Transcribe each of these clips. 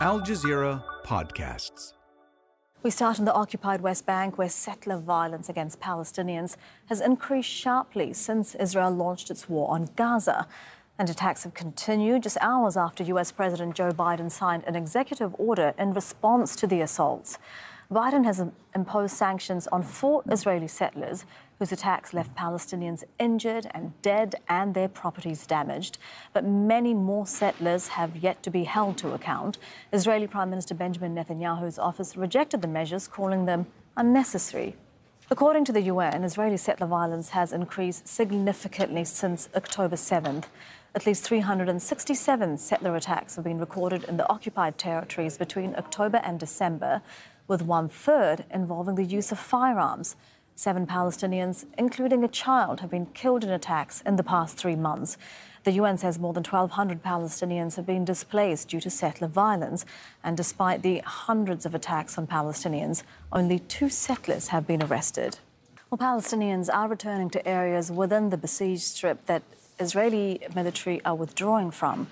Al Jazeera Podcasts. We start in the occupied West Bank, where settler violence against Palestinians has increased sharply since Israel launched its war on Gaza. And attacks have continued just hours after US President Joe Biden signed an executive order in response to the assaults. Biden has imposed sanctions on four Israeli settlers whose attacks left Palestinians injured and dead and their properties damaged. But many more settlers have yet to be held to account. Israeli Prime Minister Benjamin Netanyahu's office rejected the measures, calling them unnecessary. According to the UN, Israeli settler violence has increased significantly since October 7th. At least 367 settler attacks have been recorded in the occupied territories between October and December, with one third involving the use of firearms. Seven Palestinians, including a child, have been killed in attacks in the past three months. The UN says more than 1,200 Palestinians have been displaced due to settler violence. And despite the hundreds of attacks on Palestinians, only two settlers have been arrested. Well, Palestinians are returning to areas within the besieged strip that Israeli military are withdrawing from.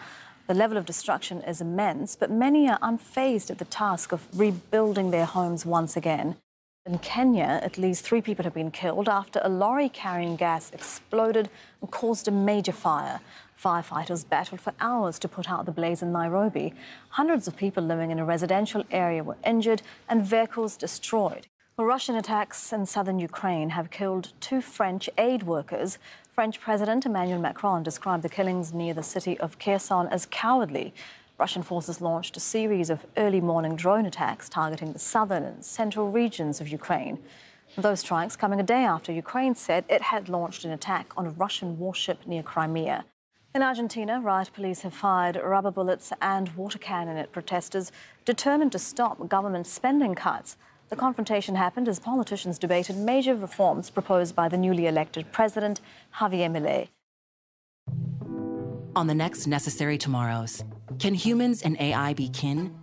The level of destruction is immense, but many are unfazed at the task of rebuilding their homes once again. In Kenya, at least three people have been killed after a lorry carrying gas exploded and caused a major fire. Firefighters battled for hours to put out the blaze in Nairobi. Hundreds of people living in a residential area were injured and vehicles destroyed. Russian attacks in southern Ukraine have killed two French aid workers. French President Emmanuel Macron described the killings near the city of Kherson as cowardly. Russian forces launched a series of early morning drone attacks targeting the southern and central regions of Ukraine. Those strikes coming a day after Ukraine said it had launched an attack on a Russian warship near Crimea. In Argentina, riot police have fired rubber bullets and water cannon at protesters determined to stop government spending cuts. The confrontation happened as politicians debated major reforms proposed by the newly elected president, Javier Milei. On the next Necessary Tomorrows, can humans and AI be kin?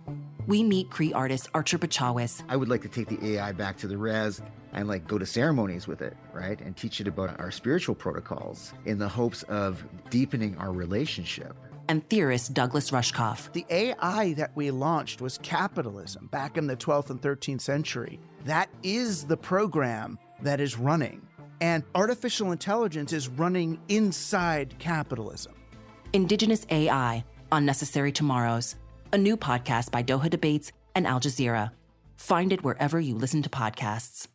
We meet Cree artist Archer Pechawis. I would like to take the AI back to the res and like go to ceremonies with it, right? And teach it about our spiritual protocols in the hopes of deepening our relationship. And theorist Douglas Rushkoff. The AI that we launched was capitalism back in the 12th and 13th century. That is the program that is running. And artificial intelligence is running inside capitalism. Indigenous AI on Necessary Tomorrows, a new podcast by Doha Debates and Al Jazeera. Find it wherever you listen to podcasts.